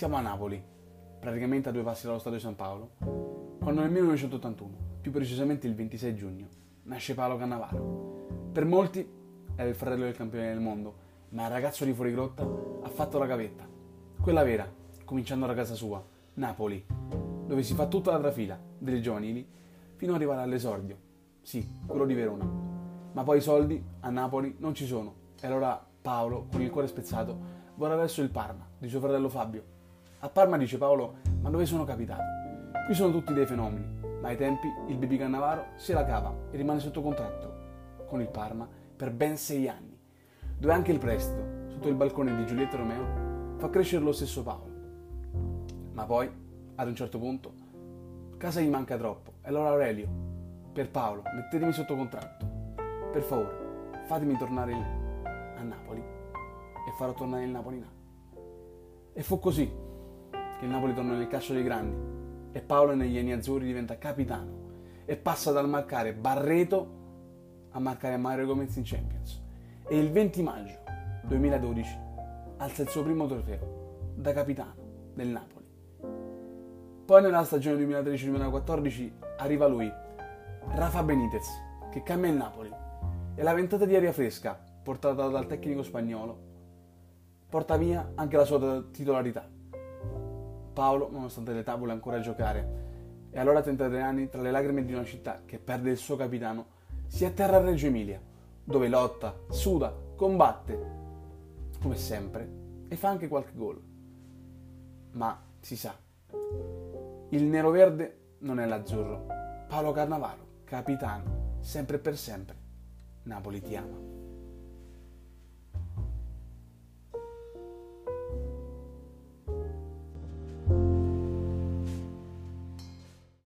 Siamo a Napoli, praticamente a due passi dallo stadio San Paolo, quando nel 1981, più precisamente il 26 giugno, nasce Paolo Cannavaro. Per molti era il fratello del campione del mondo, ma il ragazzo di fuorigrotta ha fatto la gavetta, quella vera, cominciando da casa sua, Napoli, dove si fa tutta la trafila delle giovanili fino ad arrivare all'esordio, sì, quello di Verona. Ma poi i soldi a Napoli non ci sono e allora Paolo, con il cuore spezzato, vorrà verso il Parma di suo fratello Fabio a Parma dice Paolo, ma dove sono capitato? Qui sono tutti dei fenomeni, ma ai tempi il Bibi Cannavaro se la cava e rimane sotto contratto con il Parma per ben sei anni, dove anche il prestito, sotto il balcone di Giulietta Romeo, fa crescere lo stesso Paolo. Ma poi, ad un certo punto, casa gli manca troppo e allora Aurelio, per Paolo, mettetemi sotto contratto. Per favore, fatemi tornare a Napoli e farò tornare il Napoli Napoli. E fu così che il Napoli torna nel calcio dei grandi e Paolo negli anni azzurri diventa capitano e passa dal marcare Barreto a marcare Mario Gomez in Champions. E il 20 maggio 2012 alza il suo primo trofeo da capitano del Napoli. Poi nella stagione 2013-2014 arriva lui, Rafa Benitez, che cambia il Napoli e la ventata di aria fresca portata dal tecnico spagnolo porta via anche la sua titolarità Paolo, nonostante l'età, vuole ancora giocare. E allora a 33 anni, tra le lacrime di una città che perde il suo capitano, si atterra a Reggio Emilia, dove lotta, suda, combatte, come sempre, e fa anche qualche gol. Ma si sa, il nero-verde non è l'azzurro. Paolo Carnavaro, capitano, sempre e per sempre. Napoli ti ama.